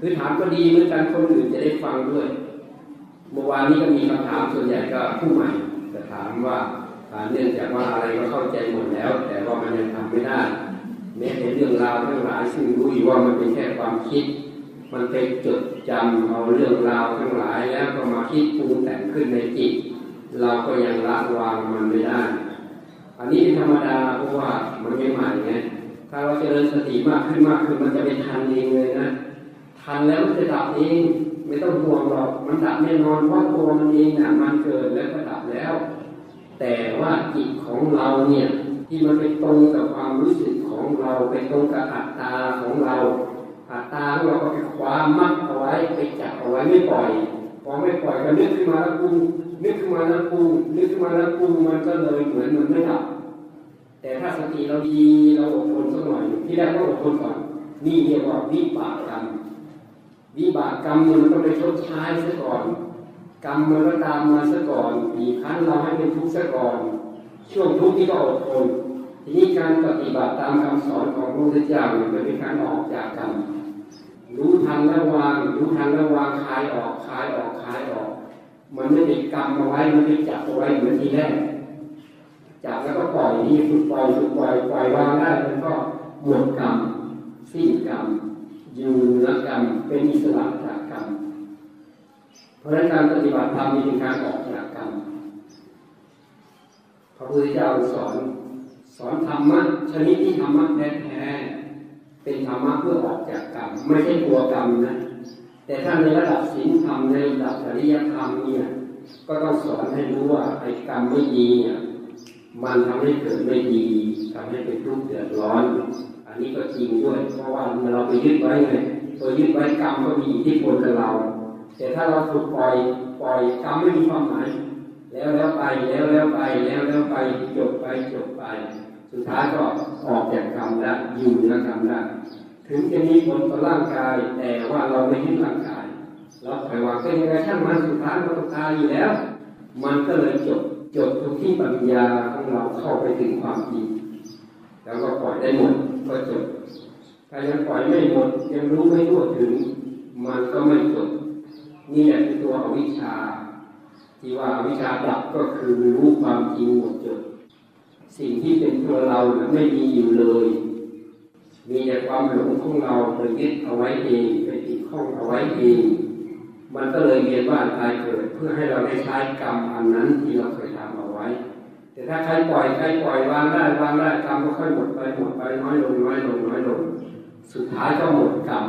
คือถามก็ดีเหมือนกันคนอื่นจะได้ฟังด้วย เมื่อวานนี้ก็มีคำถามส่วนใหญ่ก็ผู้ใหม่จะถามว่าเนื่องจากว่าอะไรก็เข้าใจหมดแล้ว แต่ว่ามันยังทำไม่ได้แม้ในเรื่องราวทั้งหลายซึ่งรู้อยู่ว่ามันเป็นแค่ความคิด มันไปจดจำเอาเรื่องราวทั้งหลายแล้วก็มาคิดปรุงแต่งขึ้นในจิต เราก็ยังละวางมันไม่ได้ อันนี้เป็นธรรมดาเพราะว่ามันไม่ใหม่ไงถ้าเราเจริญสติมากขึ้นมากขึ้นมันจะเป็นทันเองเลยนะ ทันแล้วมันจะดับเอง ไม่ต้องห่วงหรอกมันดับแน่นอนเพราะตัวมันเองนะมันเกิดแล้วก็ดับแล้ว แต่ว่าจิตของเราเนี่ยที่มันไปตรงกับความรู้สึกของเราไปตรงกับอัตตาของเราอัตตาของเราก็ไปคว้ามัดเอาไว้ไปจับเอาไว้ไม่ปล่อยพอไม่ปล่อยก็นึกขึ้นมาแล้วปรุงนึกขึ้นมาแล้วปรุงนึกขึ้นมาแล้วปรุงมันก็เลยเหมือนมันไม่ดับแต่ถ้าสติเราดีเราอดทนสักหน่อยที่แรกต้องอดทนก่อนนี่เรียกว่าวิบากกรรม วิบากกรรมมันต้องไปชดใช้ซะก่อน กรรมมันก็ตามมาซะก่อนบีบคั้นเราให้เป็นทุกข์ซะก่อน ช่วงทุกข์ที่ก็อดทนทีนี้การปฏิบัติตามคำสอนของพระพุทธเจ้าเนี่ยเป็นการออกจากกรรมรู้ทันแล้วางรู้ทันแล้ววางคลายออกคลายออกคลายออก มันไม่ได้กรรมเอาไว้มันไม่จับเอาไว้เหมือนทีแรกจับแล้วก็ปล่อยนี่ฝึกปล่อยฝึกปล่อยปล่อยวางได้มันก็หมดกรรมสิ้นกรรม อยู่เหนือกรรมเป็นอิสระจากกรรมเพราะฉะนั้นการปฏิบัติธรรมมีเป็นการออกจากกรรมพระพุทธเจ้าสอนสอนธรรมะชนิดที่ธรรมะแท้ๆเป็นธรรมะเพื่อออกจากกรรมไม่ใช่กลัวกรรมนะแต่ถ้าในระดับศีลธรรมในระดับจริยธรรมเนี่ยก็ต้องสอนให้รู้ว่าไอ้กรรมไม่ดีเนี่ยมันทำให้เกิดไม่ดีทำให้เป็นทุกข์เดือดร้อน อันนี้ก็จริงด้วย เพราะว่าเราไปยึดไว้ไงตัวยึดไว้กรรมก็มีอิทธิพลกับเรา แต่ถ้าเราถูกปล่อยปล่อยกรรมไม่มีความหมาย แล้วแล้วไปแล้วแล้วไปแล้วแล้วไปจบไปจบไป สุดท้ายก็ออกจากกรรมได้อยู่เหนือกรรมได้ถึงจะมีผลต่อร่างกาย แต่ว่าเราไม่ยึดร่างกายเราปล่อยวางเป็นยังไงช่างมันสุดท้ายมันต้องตายอยู่แล้ว มันก็เลยจบจบตรงที่ปัญญาของเราเข้าไปถึงความจริง แล้วก็ปล่อยได้หมดก็จบถ้ายังปล่อยไม่หมดยังรู้ไม่ทั่วถึง มันก็ไม่จบนี่แหละคือตัวอวิชชา ที่ว่าอวิชชาดับก็คือรู้ความจริงหมดจบสิ่งที่เป็นตัวเราไม่มีอยู่เลย มีแต่ความหลงของเราไปยึดเอาไว้เองไปติดข้องเอาไว้เอง มันก็เลยเวียนว่าตายเกิดเพื่อให้เราได้ใช้กรรมอันนั้นที่เราเคย แต่ถ้าใครปล่อยใครปล่อยวางได้วางได้กรรมก็ค่อยหมดไปหมดไปน้อยลงน้อยลงน้อยลงสุดท้ายก็หมดกรรม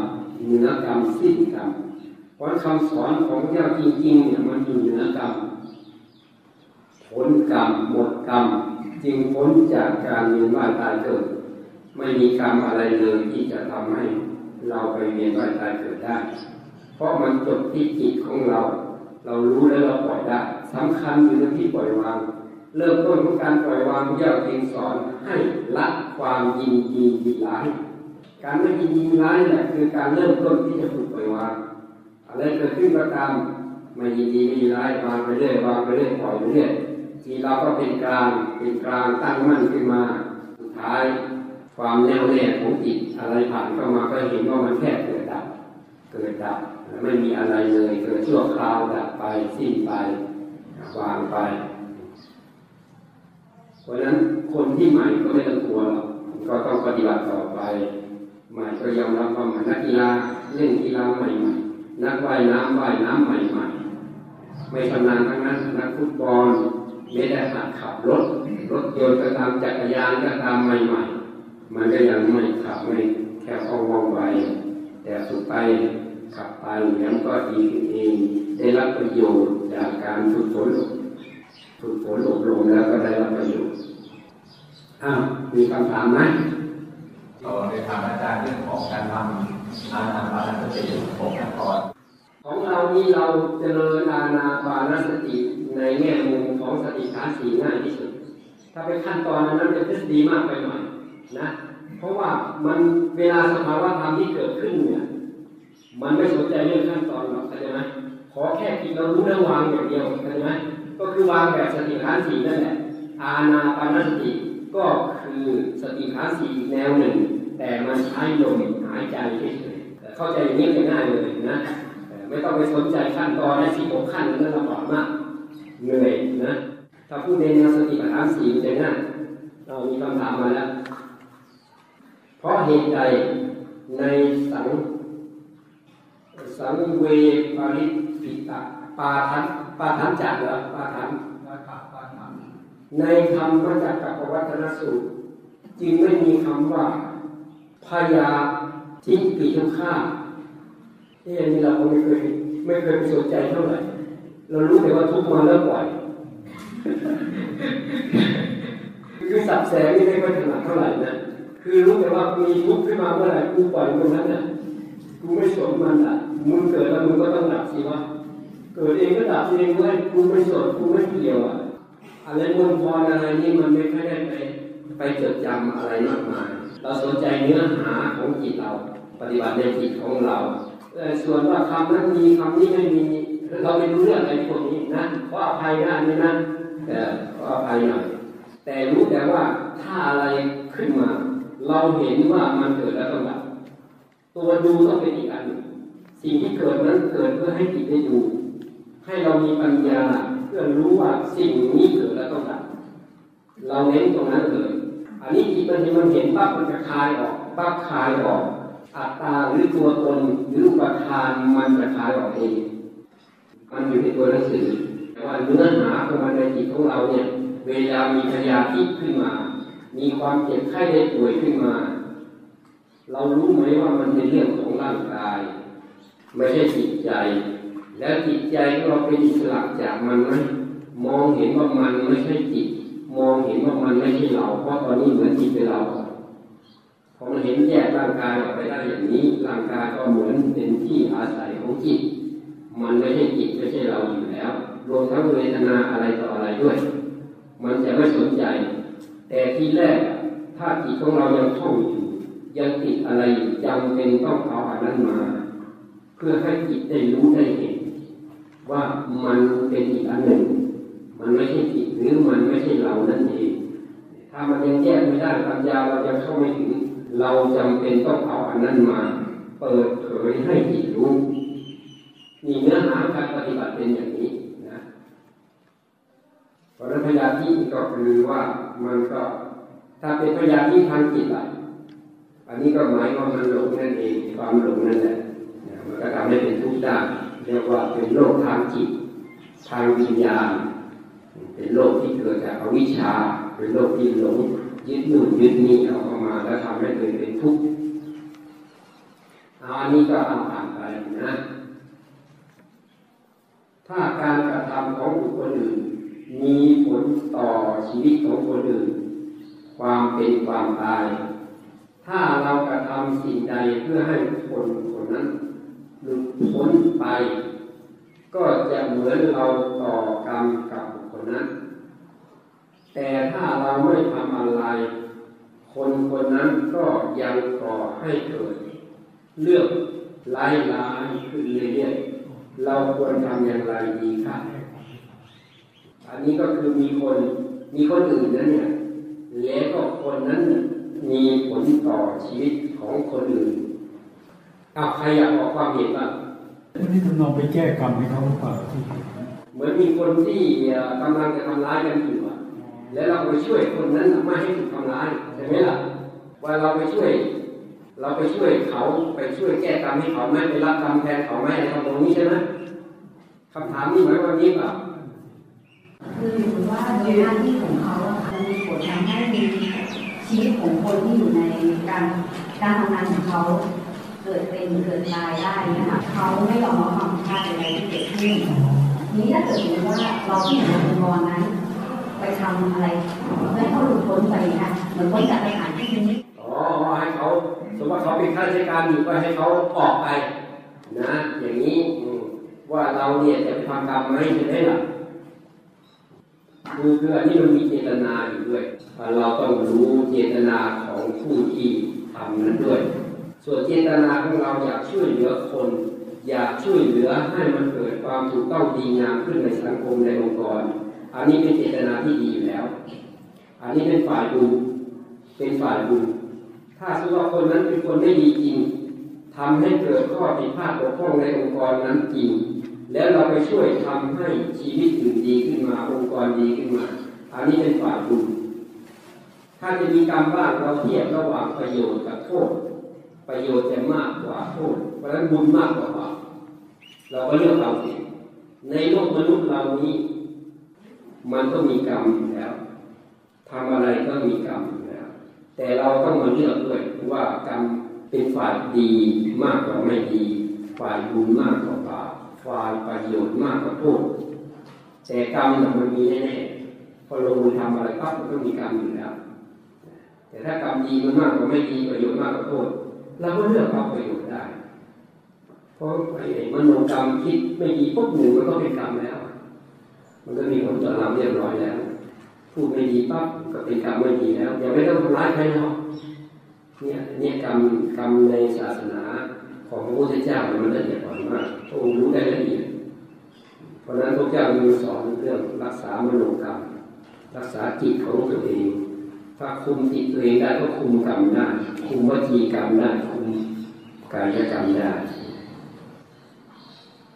เหนือกรรมสิ้นกรรมเพราะคำสอนของเจ้าจริงๆเนี่ยมันอยู่เหนือกรรมผลกรรมหมดกรรมจึงพ้นจากการเวียนว่ายตายเกิด ไม่มีกรรมอะไรเลยที่จะทำให้เราไปเวียนว่ายตายเกิดได้ เพราะมันจบที่จิตของเรา เรารู้แล้วเราปล่อยได้สำคัญอยู่ที่ปล่อยวาง เริ่มต้นของการปล่อยวางพระเจ้าจึงสอนให้ละความยินดียินร้ายการไม่ยินดีร้ายเนี่ยคือการเริ่มต้นที่จะฝึกปล่อยวางอะไรเกิดขึ้นก็ตามไม่ยินดีไม่ยินร้ายวางไปเรื่อยวางไปเรื่อยปล่อยไปเรื่อยทีเราก็เป็นกลางเป็นกลางตั้งมั่นขึ้นมาสุดท้าย ความแน่วแน่ของจิตอะไรผ่านเข้ามาก็เห็นว่ามันแค่เกิดดับ เกิดดับไม่มีอะไรเลยเกิดชั่วคราวดับไปสิ้นไปวางไป เพราะฉะนั้นคนที่ใหม่ก็ไม่ต้องกลัวก็ต้องปฏิบัติต่อไป ใหม่ก็ยอมรับความนนักกีฬาเล่นกีฬาใหม่ๆนักว่ายน้ำว่ายน้ำใหม่ๆไม่ชำนาญทั้งนั้นนักฟุตบอลไม่ได้หัดขับรถรถยนต์ก็ตามจักรยานก็ตามใหม่ๆมันก็ยังไม่ขับไม่แค่เอาว่องไวแต่สุดไปขับไปแล้วก็ดีขึ้นเองได้รับประโยชน์จากการฝึกฝน ฝึกฝนอบรมแล้วก็ได้รับประโยชน์อ้าวมีคำถามไหมต่อในทางอาจารย์เรื่องของการทำอานาปานสติหกขั้นตอนของเรานี่เราเจริญอาณาปานสติในแง่มุมของสติฐานสีง่ายที่สุด ถ้าไปขั้นตอนนั้นจะทฤษฎีมากไปหน่อยนะ เพราะว่ามันเวลาสภาวะธรรมที่เกิดขึ้นเนี่ยมันไม่สนใจเรื่องขั้นตอนหรอกเข้าใจไหมขอแค่ที่เรารู้แล้ววางอย่างเดียวเข้าใจไหม ก็คือวางแบบสติฐานสีนั่นแหละอาณาปานสติก็คือสติฐานสีอีกแนวหนึ่ง แต่มันใช้ลมหายใจเฉยๆเข้าเข้าใจอย่างนี้จะง่ายเลยนะไม่ต้องไปสนใจขั้นตอนนะที่หกขั้นนั้นลำบากมากเหนื่อยนะถ้าพูดในแนวสติปัฏฐานสี่จะง่ายเรามีคำถามมาแล้ว เพราะเหตุใดในสังสังเวปริปิตะปาทัน ปาทันจักเหรอปาทันว่าปากว่าทในธรรมจักรปวัตนสูตรจึงไม่มีคำว่าพยาทิปิทุกข้าที่อันนี้เราไม่เคยไม่เคยไปสนใจเท่าไหร่ เรารู้แต่ว่าทุกมาแล้วปล่อยคือสับแสงนี่ไม่ค่อยถนัดเท่าไหร่นะคือรู้แต่ว่ามีทุกขึ้นมาเมื่อไหร่กูปล่อยมันนั้นน่ะกูไม่สนมันอะมึงเกิดแล้วมึงก็ต้องดับสิวะ เกิดเองก็ดับเองเว้ยกูไม่สนกูไม่เกี่ยวอะอะไรมนพรอะไรนี่มันไม่ค่อยได้ไปไปจดจำอะไรมากมาย เราสนใจเนื้อหาของจิตเรา ปฏิบัติในจิตของเราแต่ส่วนว่าคำนั้นมีคำนี้ไม่มีเราไม่รู้เรื่องอะไรพวกนี้นะก็อภัยนะอันนี้นะแต่ก็อภัยหน่อยแต่รู้แต่ว่าถ้าอะไรขึ้นมา เราเห็นว่ามันเกิดแล้วต้องดับตัวดูต้องเป็นอีกอันหนึ่งสิ่งที่เกิดนั้นเกิดเพื่อให้จิตได้ดู ให้เรามีปัญญาเพื่อรู้ว่าสิ่งนี้เกิดแล้วต้องดับเราเน้นตรงนั้นเลยอันนี้จิตบางทีมันเห็นปั๊บมันจะคลายออกปั๊บคลายออกอัตตาหรือตัวตนหรืออุปทานมันจะคลายออกเองมันอยู่ในตัวหนังสือแต่ว่าเนื้อหาของมันในจิตของเราเนี่ย เวลามีพยาธิขึ้นมา มีความเจ็บไข้ได้ป่วยขึ้นมา เรารู้ไหมว่ามันเป็นเรื่องของร่างกาย ไม่ใช่จิตใจ แล้วจิตใจของเราเป็นอิสระจากมันไหมมองเห็นว่ามันไม่ใช่จิต มองเห็นว่ามันไม่ใช่เรา เพราะตอนนี้เหมือนจิตเป็นเราพอมันเห็นแยกร่างกายออกไปได้อย่างนี้ ร่างกายก็เหมือนเป็นที่อาศัยของจิต มันไม่ใช่จิตไม่ใช่เราอยู่แล้ว รวมทั้งเวทนาอะไรต่ออะไรด้วย มันจะไม่สนใจ แต่ที่แรกถ้าจิตของเรายังท่องอยู่ยังติดอะไรอยู่จำเป็นต้องเอาอันนั้นมา เพื่อให้จิตได้รู้ได้เห็น ว่ามันเป็นอีกอันหนึ่ง มันไม่ใช่จิตหรือมันไม่ใช่เรานั่นเอง ถ้ามันยังแยกไม่ได้ปัญญาเราจะเข้าไม่ถึง เราจำเป็นต้องเอาอันนั้นมา เปิดเผยให้จิตรู้นี่เนื้อหาการปฏิบัติเป็นอย่างนี้นะเพราะนั้นพยาธิก็คือว่ามันก็ถ้าเป็นพยาธิทางจิตอะอันนี้ก็หมายว่ามันหลงนั่นเองความหลงนั่นแหละนะมันก็ทำให้เป็นทุกข์ได้ เรียกว่าเป็นโรคทางจิต ทางวิญญาณ เป็นโรคที่เกิดจากอวิชชา เป็นโรคที่หลงยึดหนู่นยึดนี่เอาเข้ามาแล้วทำให้เกิดเป็นทุกข์อันนี้ก็เอาผ่านไปนะ ถ้าการกระทำของบุคคลอื่น มีผลต่อชีวิตของคนอื่น ความเป็นความตาย ถ้าเรากระทำสิ่งใดเพื่อให้คนคนนั้น หลุดพ้นไป ก็จะเหมือนเราต่อกรรมกับบุคคลนั้น แต่ถ้าเราไม่ทำอะไร คนคนนั้นก็ยังก่อให้เกิด เรื่องร้ายร้ายขึ้นเรื่อยๆเราควรทำอย่างไรดีครับ อันนี้ก็คือมีคนมีคนอื่นนั้นเนี่ยแล้วก็คนนั้นมีผลต่อชีวิตของคนอื่น อาใครอยากบอกความเห็นบ้างวันนี้ทำนองไปแก้กรรมให้เขาหรือเปล่าที่เหมือนมีคนที่เอ่อกำลังจะทำร้ายกันอยู่อะแล้วเราไปช่วยคนนั้นไม่ให้ถูกทำร้ายใช่ไหมล่ะว่าเราไปช่วย เราไปช่วยเขาไปช่วยแก้กรรมให้เขาไม่ไปรับกรรมแทนเขาไม่อะไรทำตรงนี้ใช่ไหมคำถามนี้หมายความว่านี้เปล่าคือถือว่าโดยหน้าที่ของเขาอะค่ะมันมีผลทำให้มีชีวิตของคนที่อยู่ในการการทำงานของเขา เกิดเป็นเกิดตายได้นะคะเขาไม่ยอมรับความผิดพลาดใดๆที่เกิดขึ้นนี้ถ้าเกิดสมมติว่าเราที่อยู่ในองค์กรนั้น ไปทำอะไรเพื่อให้เขาหลุดพ้นไปค่ะเหมือนพ้นจากสถานที่นี้อ๋อให้เขาสมมติว่าเขาเป็นข้าราชการอยู่ก็ให้เขาออกไปนะ อย่างนี้ว่าเราเนี่ยจะทำกรรมไหมใช่ไหมล่ะคือคืออันนี้มันมีเจตนาอยู่ด้วย เราต้องรู้เจตนาของผู้ที่ทำนั้นด้วย ส่วนเจตนาของเราอยากช่วยเหลือคน อยากช่วยเหลือให้มันเกิดความถูกต้องดีงามขึ้นในสังคมในองค์กร อันนี้เป็นเจตนาที่ดีอยู่แล้ว อันนี้เป็นฝ่ายบุญเป็นฝ่ายบุญถ้าสมมติว่าคนนั้นเป็นคนไม่ดีจริงทำให้เกิดข้อผิดพลาดบกพร่องในองค์กรนั้นจริง แล้วเราไปช่วยทำให้ชีวิตอื่นดีขึ้นมาองค์กรดีขึ้นมา อันนี้เป็นฝ่ายบุญถ้าจะมีกรรมบ้างเราเทียบระหว่างประโยชน์กับโทษ ประโยชน์จะมากกว่าโทษเพราะฉะนั้นบุญมากกว่าบาปเราก็เลือกเอาเองในโลกมนุษย์เรานี้ มันก็มีกรรมอยู่แล้วทำอะไรก็มีกรรมอยู่แล้ว แต่เราต้องมาเลือกด้วยว่ากรรมเป็นฝ่ายดีมากกว่าไม่ดี ฝ่ายบุญมากกว่าบาปฝ่ายประโยชน์มากกว่าโทษแต่กรรมน่ะมันมีแน่ๆพอลงมือทำอะไรปั๊บมันก็มีกรรมอยู่แล้ว แต่ถ้ากรรมดีมันมากกว่าไม่ดีประโยชน์มากกว่าโทษ เราก็เลือกเอาประโยชน์ได้ เพราะไอ้มโนกรรมคิดไม่ดีปุ๊บหนึ่งมันก็เป็นกรรมแล้ว มันก็มีผลต่อเราเรียบร้อยแล้ว พูดไม่ดีปั๊บก็เป็นกรรมไม่ดีแล้วอย่าไม่ต้องทำร้ายใครหรอกเนี่ยเนี่ยกรรมกรรมในศาสนาของพระพุทธเจ้ามันละเอียดอ่อนมากพระองค์รู้ได้ละเอียดเพราะฉะนั้นพระเจ้ามีสอนเรื่องรักษามโนกรรม รักษาจิตของตัวเอง ถ้าคุมจิตตัวเองได้ก็คุมกรรมได้คุมวจีกรรมได้คุมกายกรรมได้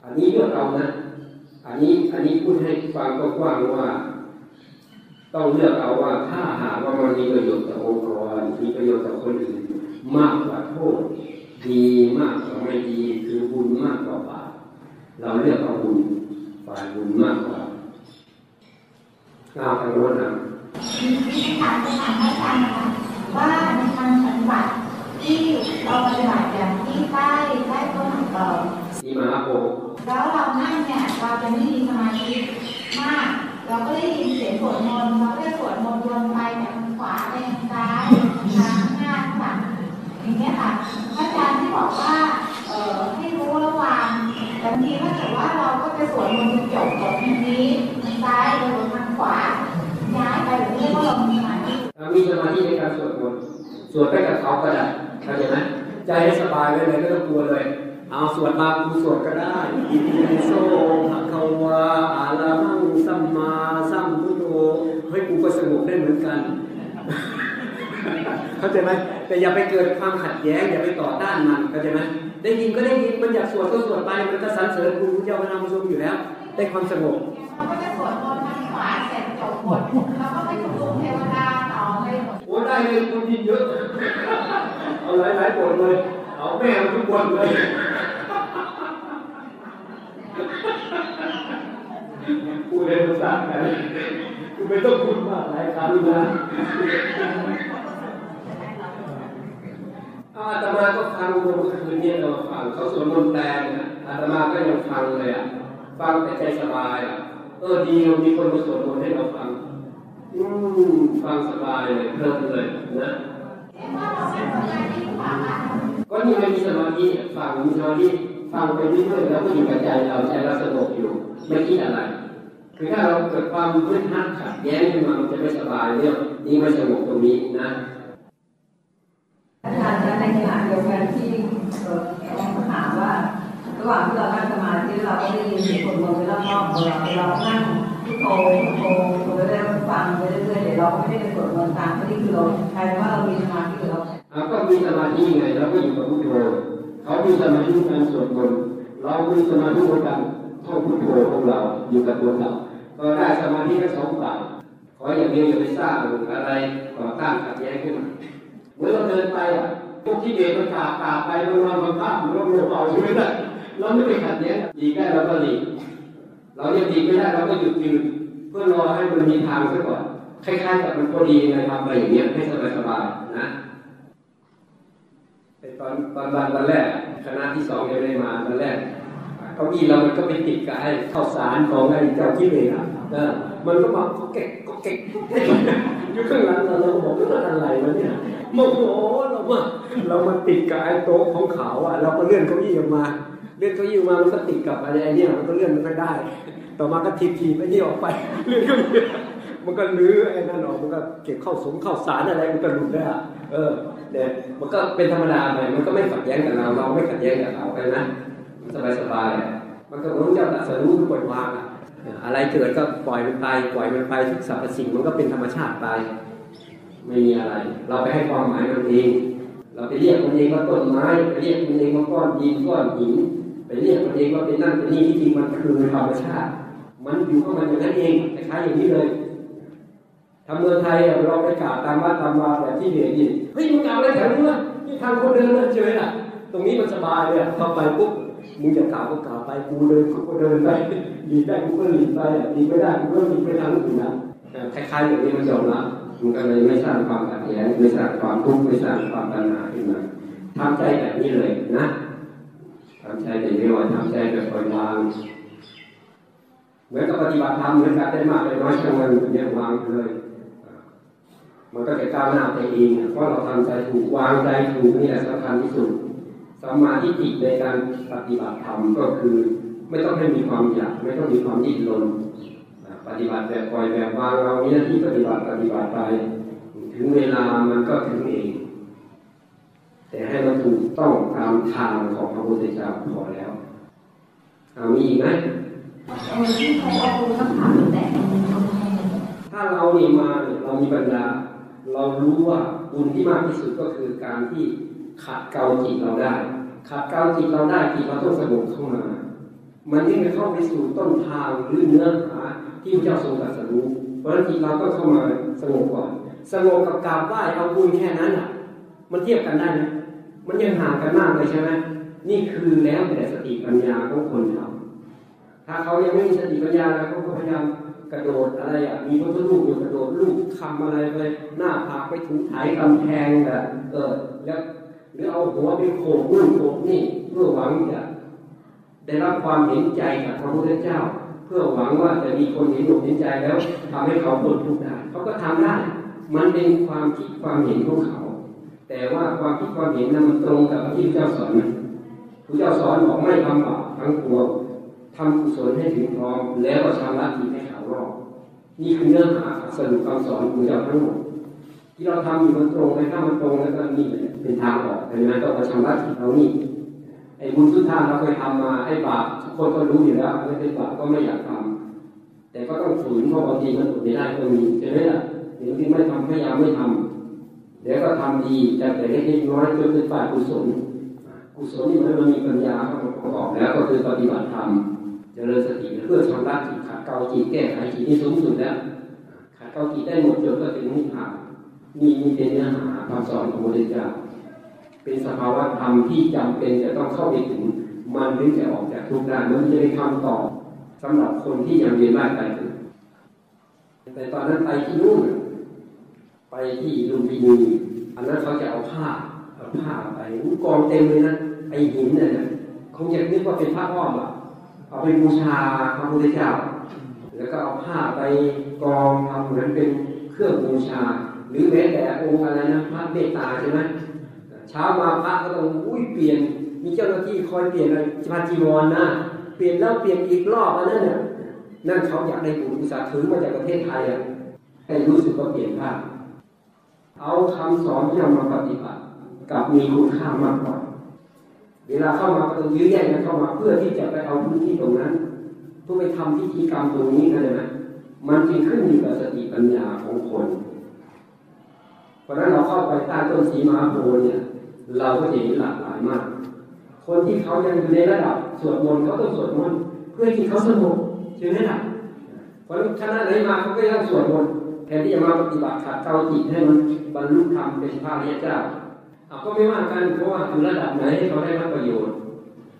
อันนี้เลือกเอานะ อันนี้อันนี้พูดให้ฟังกว้างว่า ต้องเลือกเอาว่าถ้าหากว่ามันมีประโยชน์ต่อองค์กรมีประโยชน์ต่อคนอื่นมากกว่าโทษดีมากกว่าไม่ดีคือบุญมากกว่าบาปเราเลือกเอาบุญฝ่ายบุญมากกว่าเอาทางโน้นะ ที่ถามจะถามอาจารย์นะคะว่าในทางปฏิบัติที่เราปฏิบัติอย่างที่ใต้ใต้ต้นเอ่อสีมหาโพธิ์แล้วเรานั่งเนี่ยเราจะไม่มีสมาธิมาก เราก็ได้ยินเสียงสวดมนต์เราก็ได้สวดมนต์วนไปจากทางขวาไปทางซ้ายทางหน้าทางหลังอย่างเงี้ยค่ะพระอาจารย์ที่บอกว่าเอ่อให้รู้ระหว่างแต่บางทีถ้าเกิดว่าเราก็จะสวดมนต์จนจบหมดทางนี้ทางซ้ายหรือทางขวา ย้ายไปหรือเรียกว่าเรามีสมาธิมีสมาธิในการสวดมนต์สวดไปกับเขาก็ได้เข้าใจไหมใจให้สบายไว้เลยไม่ต้องกลัวเลย เอาสวดมากูสวดก็ได้อิติปิโสภะคะวะอะระหังสัมมาสัมพุทโธเฮ้ยกูก็สงบได้เหมือนกันเข้าใจไหมแต่อย่าไปเกิดความขัดแย้งอย่าไปต่อต้านมันเข้าใจไหมได้ยินก็ได้ยินมันอยากสวดก็สวดไปมันก็สรรเสริญคุณพระเจ้าพระนามชมอยู่แล้ว ได้ความสงบเราก็จะสวดมนต์ทางขวาเสร็จจบหม เลยคนยินเยอะ เอาหลายหลายๆบทเลย เอาแม่มาทุกบทเลยพูดเล่นภาษากันคุณไม่ต้องพูดมากหลายครั้งนะอาอาตมาก็ฟังเมื่อคืนนี้เราฟังเขาสวดมนต์แปลนะอาตมาก็ยังฟังเลยอะ ฟังแต่ใจสบายอะ เออดีเรามีคนมาสวดมนต์ให้เราฟัง อืมฟังสบายเลยเพลินเลยนะเอ๊ะว่าเราไม่ทำงานะก็นี่มันมีสมาธิฟังมีสมาธิฟังไปเรื่อยๆแล้วก็อยู่กับใจเราใจเราสงบอยู่ไม่คิดอะไร คือถ้าเราเกิดความมืดหัดขัดแย้งขึ้นมามันจะไม่สบายเรื่องนี้ไม่สงบตรงนี้นะอาจารย์ในขณะเดียวกันที่เอ่อต้องถามว่า ระหว่างที่เรานั่งสมาธิเราก็ได้ยินเสียงคนมนต์ไปรอบๆตัวเราเรานั่ง พุทโธพุทโธพุทโธไปเรื่อยๆฟังไปเรื่อยๆเดี๋ยวเราก็ไม่ได้ไปสวดมนต์ตามเพราะนี่คือเรากลายเป็นว่าเรามีสมาธิเราอะก็มีสมาธิไงเราก็อยู่กับพุทโธเขามีสมาธิในการสวดมนต์เรามีสมาธิในการท่องพุทโธของเราอยู่กับตัวเราก็ได้สมาธิทั้งสองฝ่ายขออย่างเดียวอย่าไปสร้างอะไรต่อต้านขัดแย้งขึ้นมาเมื่อเราเดินไปอะพวกที่เบรมันกาบกาบไปมันนอนบนภาพมันก็โง่เอาช่ไหมล่ะเราไม่ไปขัดแย้งดีได้เราก็ดี เรายังดีไม่ได้เราก็หยุดยืนเพื่อรอให้มันมีทางซะก่อนคล้ายๆกับมันพอดีในทำอะไรอย่างเงี้ยให้สบายๆนะตอนตอนวันวันแรกคณะที่สองยังไม่มาวันแรกเก้าอี้เรามันก็ไปติดกับไอ้ข้าวสารของไอ้เจ้าที่เลยอะเออมันก็มาก็เก็กก็เก็กก็เก็กอยู่ข้างหลังเราเราบอกว่าอะไรวะเนี่ยโมโหเรามาเรามาติดกับไอ้โต๊ะของเขาอะเราก็เลื่อนเก้าอี้ออกมา เลื่อนเก้าอี้มามันก็ติดกับอะไรเนี่ยมันก็เลื่อนมันไม่ได้ ต่อมาก็ทีทีไอ้นี่ออกไปเลื่อนเก้าอี้มันก็ลื้อไอ้นั่นออกมันก็เก็บข้าวสงข้าวสารอะไรมันก็หลุดได้เออเนี่ยมันก็เป็นธรรมดาไปมันก็ไม่ขัดแย้งกับเราเราไม่ขัดแย้งกับเขาไปนะสบายสบายมันก็เหมือนเจ้าตรัสรู้ปล่อยวางอะอะไรเกิดก็ปล่อยมันไปปล่อยมันไปทุกสรรพสิ่งมันก็เป็นธรรมชาติไปไม่มีอะไร เราไปให้ความหมายมันเอง เราไปเรียกมันเองว่าต้นไม้ไปเรียกมันเองว่าก้อนดินก้อนหิน ไปเรียกมันเองว่าเป็นนั่นเป็นนี่ที่จริงมันคือธรรมชาติ มันอยู่ของมันอย่างนั้นเองคล้ายๆอย่างนี้เลยทำเมืองไทยเราไปกราบตามวัดตามวาแบบที่เดียนี่เฮ้ยมึงกราบอะไรแถวนี้วะนี่ทางคนเดินเลยเฉยล่ะ ตรงนี้มันสบายเลยอไปปุ๊บมึงจะกราบก็กราบไปกูเดินกูก็เดินไปหลีกได้กูก็หลีกไปหลีกไม่ได้กูก็หลีกไปทางอื่นนะคล้ายๆอย่างนี้มันยอมรับมันก็เลยไม่สร้างความขัดแย้งไม่สร้างความทุกข์ไม่สร้างความปัญหาขึ้นมาทำใจแบบนี้เลยนะ ทำใจแบบนี้ว่าทำใจแบบปล่อยวางเหมือนกับปฏิบัติธรรมเหมือนกันได้มากได้น้อยช่างมันเนี่ยวางเลยมันก็จะก้าวหน้าไปเองเพราะเราทำใจถูกวางใจถูกนี่แหละสำคัญที่สุดสมาธิจิตในการปฏิบัติธรรมก็คือ ไม่ต้องให้มีความอยากไม่ต้องมีความดิ้นรนปฏิบัติแบบปล่อยแบบวางเรามีหน้าที่ปฏิบัติปฏิบัติไป ถึงเวลามันก็ถึงเอง แต่ให้มันถูกต้องตามทางของพระพุทธเจ้าพอแล้วเอามีอีกไหมเออที่เขาเอาคุณต้องถามแต่ถ้าเรานี่มาเนี่ยเรามีปัญญาเรารู้ว่าบุญที่มากที่สุดก็คือการที่ขัดเกลาจิตเราได้ ขัดเกลาจิตเราได้จิตเราต้องสงบเข้ามา มันยิ่งจะเข้าไปสู่ต้นทางหรือเนื้อหาที่พระเจ้าทรงตรัสรู้เพราะฉะนั้นจิตเราต้องเข้ามาสงบก่อนสงบกับกราบไหว้เอาบุญแค่นั้นอะ มันเทียบกันได้ไหม มันยังห่างกันมากเลยใช่ไหมนี่คือแล้วแต่สติปัญญาของคนทำถ้าเขายังไม่มีสติปัญญาแล้วเขาก็พยายามกระโดดอะไรอะมีพระพุทธรูปอยู่กระโดดลูกคำอะไรไปหน้าผากไปถูถ่ายกำแพงแบบเออแล้วหรือเอาหัวไปโขกนู่นโขกนี่เพื่อหวังจะได้รับความเห็นใจจากพระพุทธเจ้า เพื่อหวังว่าจะมีคนเห็นอกเห็นใจแล้วทำให้เขาพ้นทุกข์ได้เขาก็ทำได้ มันเป็นความคิดความเห็นของเขา แต่ว่าความคิดความเห็นนั้นมันตรงกับที่พระเจ้าสอนไหมพระเจ้าสอนบอกไม่ทำบาปทั้งปวงทำกุศลให้ถึงพร้อมแล้วก็ชำระจิตให้ขาวรอบนี่คือเนื้อหาสรุปคำสอนของเจ้าทั้งหมดที่เราทำอยู่มันตรงไหมถ้ามันตรงแล้วก็นี่เป็นทางออกดังนั้นต้องมาชำระจิตเรานี่ไอ้บุญสุดท้ายเราเคยทำมาไอ้บาปทุกคนก็รู้อยู่แล้วไม่เป็นบาปก็ไม่อยากทำแต่ก็ต้องฝืนเพราะบางทีมันอดไม่ได้ก็มีใช่ไหมล่ะเดี๋ยวที่ไม่ทำพยายามไม่ทำ เดี๋ยวก็ทำดีแต่แต่เล็กน้อยจนเป็นฝ่ายกุศลกุศลนี่มันมีปัญญาเข้ามาประกอบแล้วก็คือปฏิบัติธรรมเจริญสติเพื่อชำระจิตขัดเกลาจิตแก้ไขจิตที่สูงสุดแล้วขัดเกลาจิตได้หมดจนก็ถึงนิพพานนี่นี่เป็นเนื้อหาคำสอนของพระพุทธเจ้าเป็นสภาวะธรรมที่จำเป็นจะต้องเข้าไปถึงมันถึงจะออกจากทุกข์ได้มันจะเป็นคำตอบสำหรับคนที่ยังเวียนว่ายตายเกิดแต่ตอนนั้นไปที่นู่น ไปที่ลุมพินีอันนั้นเขาจะเอาผ้าเอาผ้าไปกองเต็มเลยนะไอหินเนี่ยนะคงจะนึกว่าเป็นผ้าอ้อมอะเอาไปบูชาพระพุทธเจ้า แล้วก็เอาผ้าไปกองทำเหมือนเป็นเครื่องบูชา หรือแม้แต่องค์อะไรนะพระเมตตาใช่ไหมเช้ามาพระก็ต้องอุ้ยเปลี่ยน มีเจ้าหน้าที่คอยเปลี่ยนอะไรพันจีวรนะเปลี่ยนแล้วเปลี่ยนอีกรอบอันนั้นเนี่ยนั่นเขาอยากได้บุญอุตสาห์ถือมาจากประเทศไทยอะให้รู้สึกว่าเปลี่ยนผ้า เอาคำสอนที่เรามาปฏิบัติกับมีคุณค่ามากกว่าเวลาเข้ามาก็ต้องยื้อแย่งกันเข้ามาเพื่อที่จะไปเอาพื้นที่ตรงนั้นเพื่อไปทำพิธีกรรมตรงนี้นะเลยนะมันจึงขึ้นอยู่กับสติปัญญาของคน เพราะนั้นเราเข้าไปใต้ต้นสีมาโพเนี่ย เราก็จะเห็นหลากหลายมาก คนที่เขายังอยู่ในระดับสวดมนต์เขาต้องสวดมนต์เพื่อที่เขาสงบใช่ไหมล่ะเพราะคณะไหนมาเขาก็ต้องสวดมนต์ แทนที่จะมาปฏิบัติขัดเกลาจิตให้มันบรรลุธรรมเป็นพระอริยเจ้าเอาก็ไม่ว่ากันเพราะว่าถึงระดับไหนให้เขาได้รับประโยชน์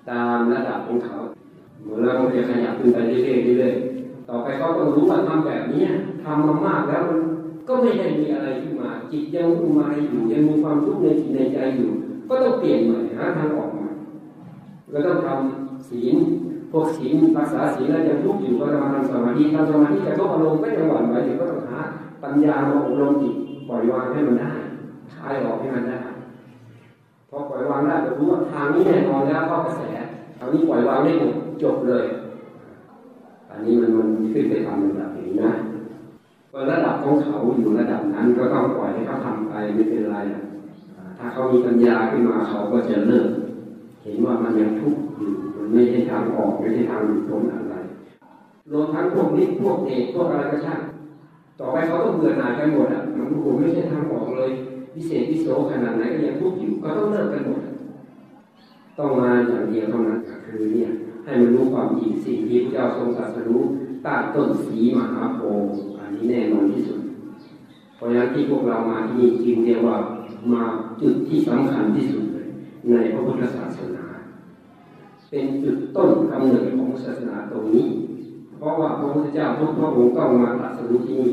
ตามระดับของเขาเหมือนเราจะขยับขึ้นไปเรื่อยๆเรื่อยๆต่อไปเขาต้องรู้ว่าทำแบบนี้ทำมามากแล้วมันก็ไม่ได้มีอะไรขึ้นมา จิตยังมุ่งหมายอยู่ยังมีความทุกข์ในจิตในใจอยู่ ก็ต้องเปลี่ยนใหม่หาทางออกใหม่ก็ต้องทำศีลพวกศีลรักษาศีลแล้วยังทุกข์อยู่ก็ต้องมาทำสมาธิทำสมาธิกระทบอารมณ์ก็ยังหวั่นไหวอยู่ก็ต้อง ปัญญามาอบรมจิตปล่อยวางให้มันได้คลายออกให้มันได้พอปล่อยวางได้ก็รู้ว่าทางนี้แน่นอนแล้วเข้ากระแสทางนี้ปล่อยวางได้หมดจบเลย อันนี้มันมันขึ้นไปทำระดับนี้นะว่าระดับของเขาอยู่ระดับนั้นก็ต้องปล่อยให้เขาทำไปไม่เป็นไรถ้าเขามีปัญญาขึ้นมาเขาก็จะเลิกเห็นว่ามันยังทุกข์อยู่มันไม่ใช่ทางออกไม่ใช่ทางหลุดพ้นอะไรรวมทั้งพวกนี้พวกเอกพวกอะไรก็ช่าง ต่อไปเขาต้องเบื่อหน่ายกันหมดอะมันโอ้ไม่ใช่ทางออกเลยพิเศษพิโสขนาดไหนก็ยังทุกข์อยู่ก็ต้องเลิกกันหมดต้องมาอย่างเดียวเท่านั้นคือเนี่ยให้มันรู้ความจริงสิ่งที่พระเจ้าทรงตรัสรู้ใต้ต้นสีมหาโพธิ์อันนี้แน่นอนที่สุด เพราะฉะนั้นที่พวกเรามาที่นี่จึงเรียกว่ามาจุดที่สำคัญที่สุดเลยในพระพุทธศาสนา เป็นจุดต้นกำเนิดของศาสนาตรงนี้ เพราะว่าพระพุทธเจ้าทุกพระองค์ต้องมาตรัสรู้ที่นี่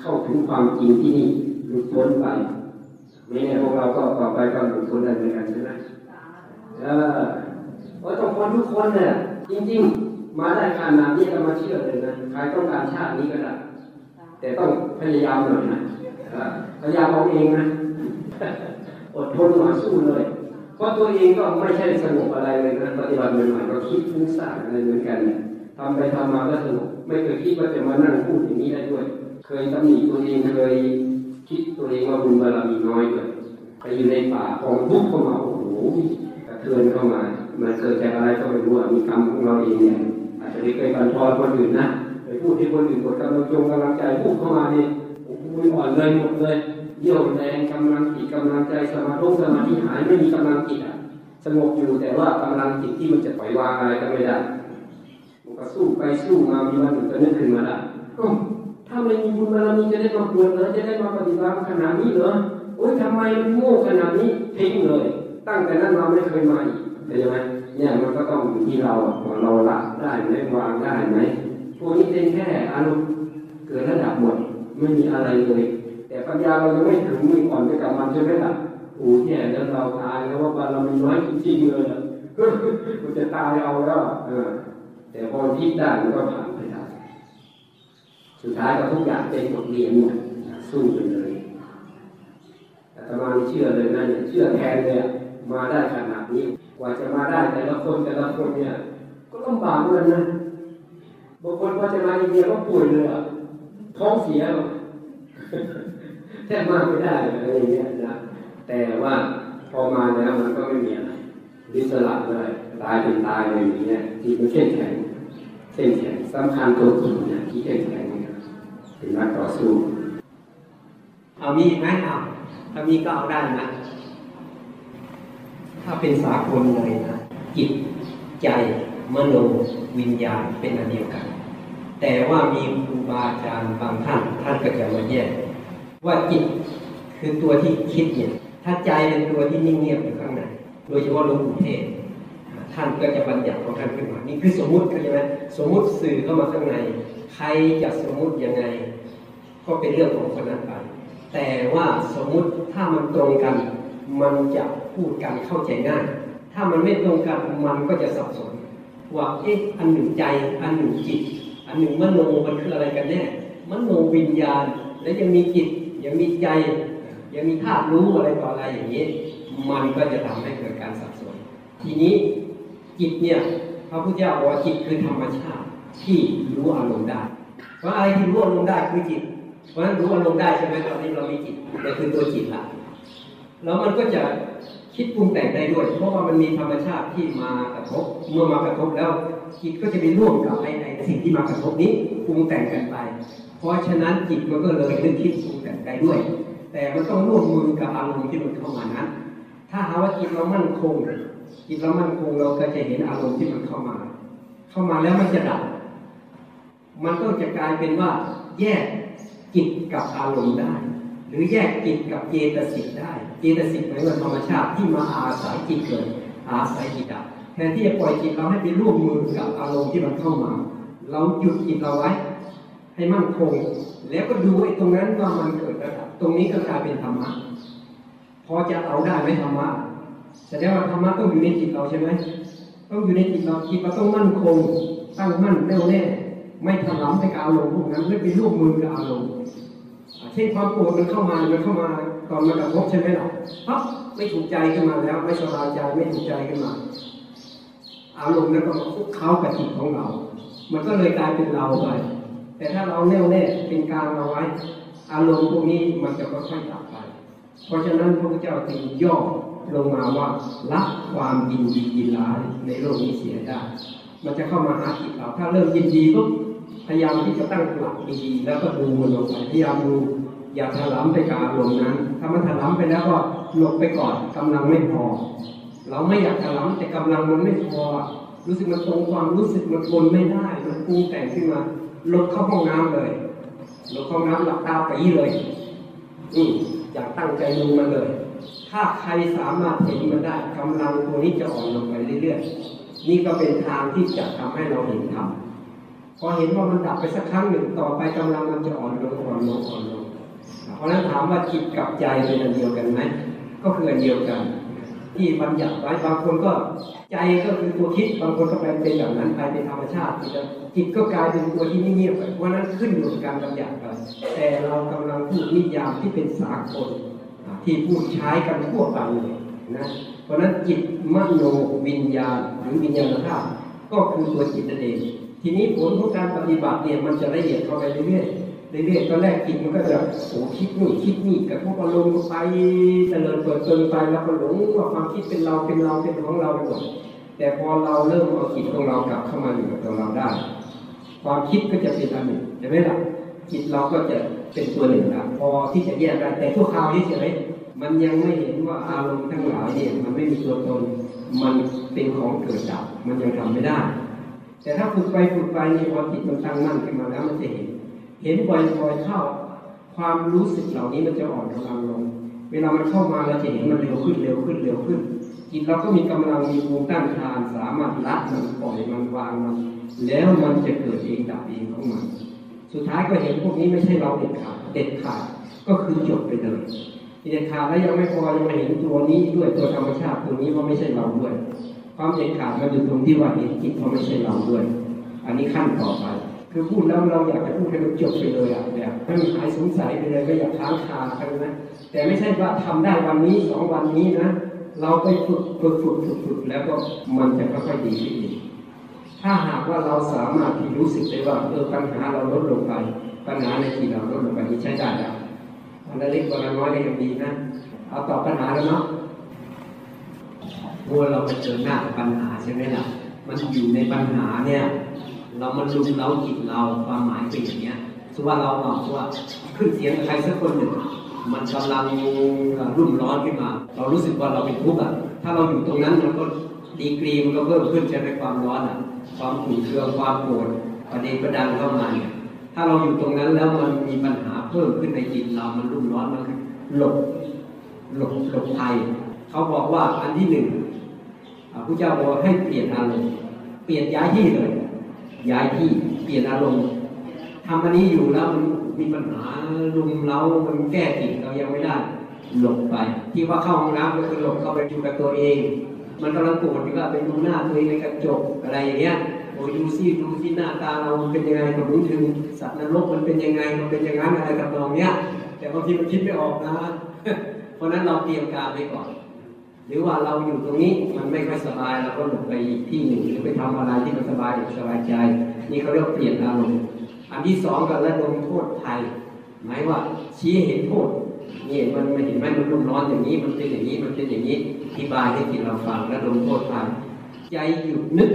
เข้าถึงความจริงที่นี่หลุดพ้นไปไม่แน่พวกเราก็ต่อไปก็หลุดพ้นได้เหมือนกันใช่ไหมเออว่าต้องคนทุกคนเนี่ยจริง ๆ มาได้ขนาดนี้ก็มาเชื่อเลยนะใครต้องการชาตินี้ก็ได้แต่ต้องพยายามหน่อยนะพยายามเอาเองนะอดทนหน่อยสู้เลยเพราะตัวเองก็ไม่ใช่สงบอะไรเลยนะปฏิบัติใหม่ๆก็คิดฟุ้งซ่านอะไรเหมือนกันเนี่ยทำไปทำมาก็สงบไม่เคยคิดว่าจะมานั่งพูดอย่างนี้ได้ด้วย เคยตำหนิตัวเองเคยคิดตัวเองว่าบุญบารมีน้อยด้วยไปอยู่ในป่าของทุกข์เข้ามาโอ้โหกระเทือนเข้ามา มันเกิดจากอะไรก็ไม่รู้อะมีกรรมของเราเองเนี่ยอาจจะไม่เคยบันทอนคนอื่นนะไปพูดให้คนอื่นกดกำลังจงกำลังใจพูดเข้ามาเนี่ยโอ้โหอ่อนเลยหมดเลยเยี่ยวแรงกำลังจิตกำลังใจสมาธิสมาธิหายไม่มีกำลังจิตอะสงบอยู่แต่ว่ากำลังจิตที่มันจะปล่อยวางอะไรก็ไม่ได้มันก็สู้ไปสู้มามีวันหนึ่งก็นึกขึ้นมาได้อ้า ถ้าไม่มีบุญบารมีจะได้มาบวชเหรอจะได้มาปฏิบัติขนาดนี้เหรอโอ้ยทำไมมันโง่ขนาดนี้ทิ้งเลย ตั้งแต่นั้นเราไม่เคยมาอีกเข้าใจไหมเนี่ยมันก็ต้องอยู่ที่เราว่าเราละได้ไหมวางได้ไหมพวกนี้เป็นแค่อารมณ์เกิดระดับหมดไม่มีอะไรเลย แต่ปัญญาเรายังไม่ถึงมีอ่อนไปกับมันใช่ไหมล่ะโอ้เนี่ยแล้วเราตายแล้วว่าบารมีน้อยจริงๆเลยมันจะตายเอาแล้วเออแต่พอคิดได้มันก็ผ่านไป สุดท้ายก็ทุกอย่างเป็นบทเรียนสู้ไปเลยอาตมาเชื่อเลยนะเนี่ยเชื่อแทนเลยมาได้ขนาดนี้ กว่าจะมาได้แต่ละคนแต่ละคนเนี่ย ก็ลำบากเหมือนกันนะบางคนพอจะมาอินเดียก็ป่วยเลยอะท้องเสียหรอกแทบมาไม่ได้อะไรอย่างเงี้ยนะแต่ว่าพอมาแล้วมันก็ไม่มีอะไรริสละเลยตายเป็นตายเลยอย่างเงี้ยที่มันเข้มแข็งเข้มแข็งสำคัญตัวจริงเนี่ยที่เข้มแข็ง เป็นนักต่อสู้ เอามีไหมเอาถ้ามีก็เอาได้นะ ถ้าเป็นสากลเลยนะจิตใจมโนวิญญาณเป็นอันเดียวกัน แต่ว่ามีครูบาอาจารย์บางท่าน ท่านก็จะมาแยกว่าจิตคือตัวที่คิดเนี่ยถ้าใจเป็นตัวที่นิ่งเงียบอยู่ข้างในโดยเฉพาะหลวงปู่เทศท่านก็จะบัญญัติของท่านขึ้นมานี่คือสมมุติเข้าใจไหมสมมุติสื่อเข้ามาข้างใน ใครจะสมมุติยังไง ก็เป็นเรื่องของคนนั้นไป แต่ว่าสมมุติถ้ามันตรงกัน มันจะพูดกันเข้าใจง่าย ถ้ามันไม่ตรงกันมันก็จะสับสน ว่าเอ๊ะอันหนึ่งใจ อันหนึ่งจิต อันหนึ่งมโนมันคืออะไรกันแน่มโนวิญญาณ และยังมีจิตยังมีใจ ยังมีธาตุรู้อะไรต่ออะไรอย่างนี้ มันก็จะทำให้เกิดการสับสน ทีนี้จิตเนี่ยพระพุทธเจ้าบอกว่าจิตคือธรรมชาติ ที่รู้อารมณ์ได้เพราะอะไรที่รู้อารมณ์ได้คือจิต เพราะฉะนั้นรู้อารมณ์ได้ใช่ไหมตอนนี้เรามีจิตแต่คือตัวจิตละแล้วมันก็จะคิดปรุงแต่งได้ด้วย เพราะว่ามันมีธรรมชาติที่มากระทบ เมื่อมากระทบแล้วจิตก็จะไปร่วมกับไอ้ไอ้สิ่งที่มากระทบนี้ปรุงแต่งกันไป เพราะฉะนั้นจิตมันก็เลยนึกคิดปรุงแต่งได้ด้วย แต่มันต้องร่วมมือกับอารมณ์ที่มันเข้ามานั้น ถ้าหาว่าจิตเรามั่นคงจิตเรามั่นคงเราก็จะเห็นอารมณ์ที่มันเข้ามา เข้ามาแล้วมันจะดับ มันก็จะกลายเป็นว่า แยกจิตกับอารมณ์ได้ หรือแยกจิตกับเจตสิกได้ เจตสิกหมายถึงธรรมชาติที่มาอาศัยจิตเกิดอาศัยจิตดับแทนที่จะปล่อยจิตเราให้ไปร่วมมือกับอารมณ์ที่มันเข้ามา เราหยุดจิตเราไว้ ให้มั่นคง แล้วก็ดูไอ้ตรงนั้นว่ามันเกิดระดับตรงนี้ก็กลายเป็นธรรมะพอจะเอาได้ไหมธรรมะแสดงว่าธรรมะต้องอยู่ในจิตเราใช่ไหมต้องอยู่ในจิตเราจิตเราต้องมั่นคงตั้งมั่นแน่วแน่ ไม่ถลำไปกับอารมณ์พวกนั้น ไม่ไปร่วมมือกับอารมณ์เช่นความโกรธมันเข้ามามันเข้ามาตอนมากระทบใช่ไหมล่ะปั๊บไม่ถูกใจขึ้นมาแล้ว ไม่สบายใจไม่ถูกใจขึ้นมา อารมณ์นั้นก็มาคุกเข้ากับจิตของเรา มันก็เลยกลายเป็นเราไป แต่ถ้าเราแน่วแน่เป็นกลางเอาไว้ อารมณ์พวกนี้มันจะค่อยๆดับไป เพราะฉะนั้นพระพุทธเจ้าจึงย่อลงมาว่าละความยินดียินร้ายในโลกนี้เสียได้ มันจะเข้ามาหาจิตเรา ถ้าเริ่มยินดีปุ๊บ พยายามที่จะตั้งหลักดีๆแล้วก็ดูมันลงไปพยายามดูอย่าถลำไปกับอารมณ์นั้น ถ้ามันถลำไปแล้วก็หลบไปก่อนกำลังไม่พอ เราไม่อยากถลำแต่กำลังมันไม่พอ รู้สึกมันตรงความรู้สึกมันทนไม่ได้มันปรุงแต่งขึ้นมาลดเข้าห้องน้ำเลยลดเข้าห้องน้ำหลับตาปีเลยอืมอยากตั้งใจดูมันเลย ถ้าใครสามารถเห็นมันได้กำลังตัวนี้จะอ่อนลงไปเรื่อยๆนี่ก็เป็นทางที่จะทำให้เราเห็นธรรม พอเห็นว่ามันดับไปสักครั้งหนึ่งต่อไปกำลังมันจะอ่อนลงอ่อนลงอ่อนลงเพราะนั้นถามว่าจิตกับใจเป็นอันเดียวกันไหมก็คืออันเดียวกัน ที่บัญญัติไว้บางคนก็ใจก็คือตัวคิดบางคนก็ไปเป็นอย่างนั้นไปเป็นธรรมชาติจิตก็กลายเป็นตัวที่เงียบไปเพราะนั้นขึ้นอยู่กับการบัญญัติไปแต่เรากำลังพูดนิยามที่เป็นสากลที่พูดใช้กันทั่วไปเลยนะเพราะนั้นจิตมโนวิญญาณหรือวิญญาณธาตุก็คือตัวจิตนั่นเอง ทีนี้ผลของการปฏิบัติเนี่ยมันจะละเอียดเข้าไปเรื่อยๆเรื่อยๆตอนแรกจิตมันก็จะโอ้คิดนู่นคิดนี่กับพวกอารมณ์ไปเจริญเปิดเปินไปแล้วก็หลงว่าความคิดเป็นเราเป็นเราเป็นของเราไปหมดแต่พอเราเริ่มเอาจิตของเรากลับเข้ามาอยู่กับตัวเราได้ ความคิดก็จะเป็นอันหนึ่งใช่ไหมล่ะจิตเราก็จะเป็นตัวหนึ่งละพอที่จะแยกได้แต่ทั่วคราวเฉยๆมันยังไม่เห็นว่าอารมณ์ทั้งหลายเนี่ยมันไม่มีตัวตน มันเป็นของเกิดดับมันยังทำไม่ได้ แต่ถ้าฝึกไปฝึกไปในี่พอจิตมันตั้งมั่นขึ้นมาแล้วมันจะเห็น เห็นบ่อยๆเข้าความรู้สึกเหล่านี้มันจะอ่อนกำลังลง เวลามันเข้ามาเราจะเห็นมันเร็วขึ้นเร็วขึ้นเร็วขึ้นจิตเราก็มีกำลังมีภูมิต้านทานสามารถละมันปล่อยมันวางมันแล้วมันจะเกิดเองดับเองของมันสุดท้ายก็เห็นพวกนี้ไม่ใช่เราเด็ดขาดเด็ดขาดก็คือจบไปเลยเด็ดขาดแล้วยังไม่พอยังมาเห็นตัวนี้ด้วยตัวธรรมชาติตัวนี้ว่าไม่ใช่เราด้วย ความเด็ดขาดมันอยู่ตรงที่ว่าเห็นจิตว่าไม่ใช่เราด้วย อันนี้ขั้นต่อไป คือพูดแล้วเราอยากจะพูดให้มันจบไปเลยอะแบบให้มันหายสงสัยไปเลยไม่อยากค้างคากันนะแต่ไม่ใช่ว่าทำได้วันนี้สองวันนี้นะ เราไปฝึกฝึกฝึกฝึกฝึกแล้วก็มันจะค่อยๆดีขึ้นถ้าหากว่าเราสามารถที่รู้สึกได้ว่าเออปัญหาเราลดลงไป ปัญหาในจิตเราลดลงไปนี่ใช้ได้แล้วอันเล็กกว่าน้อยก็ยังดีนะเอาตอบปัญหาแล้วเนาะ เมื่อเราไปเจอหน้าปัญหาใช่ไหมล่ะ มันอยู่ในปัญหาเนี่ย เรามันลุมเราจิตเราความหมายเป็นอย่างเนี้ยสมมติว่าเราบอกว่าขึ้นเสียงใครสักคนหนึ่ง มันกำลังรุ่มร้อนขึ้นมา เรารู้สึกว่าเราเป็นทุกข์อะ ถ้าเราอยู่ตรงนั้นมันก็ดีกรีมันก็เพิ่มขึ้นใช่ไหมความร้อนอะ ความขุ่นเคืองความโกรธประเด็นประดังเข้ามาเนี่ยถ้าเราอยู่ตรงนั้นแล้วมันมีปัญหาเพิ่มขึ้นในจิตเรา มันรุ่มร้อนมันหลบหลบหลบภัยเขาบอกว่าอันที่หนึ่ง พระเจ้าบอกให้เปลี่ยนอารมณ์เปลี่ยนย้ายที่เลย ย้ายที่เปลี่ยนอารมณ์ทำอันนี้อยู่แล้วมันมีปัญหาลุมเรามันแก้จิตเรายังไม่ได้หลบไป ที่ว่าเข้าห้องน้ำก็คือหลบเข้าไปอยู่กับตัวเอง มันกำลังโกรธอยู่ก็ไปดูหน้าตัวเองในกระจกอะไรอย่างเงี้ยโอ้ยดูซิดูซิหน้าตาเรามันเป็นยังไงก็รู้ถึงสัตว์นรกมันเป็นยังไงมันเป็นอย่างนั้นอะไรกับนองเนี้ยแต่บางทีมันคิดไม่ออกนะ เพราะฉะนั้นเราเตรียมการไว้ก่อน หรือว่าเราอยู่ตรงนี้มันไม่ค่อยสบายเราก็หลบไปอีกที่หนึ่งหรือไปทำอะไรที่มันสบายสบายใจ นี่เขาเรียกเปลี่ยนอารมณ์อันที่สองก็ระดมโทษภัยหมายว่าชี้เห็นโทษนี่มันไม่เห็นไหมมันรุ่มร้อนอย่างนี้มันเป็นอย่างนี้มันเป็นอย่างนี้อธิบายให้จิตเราฟังระดมโทษภัยใจหยุดนึก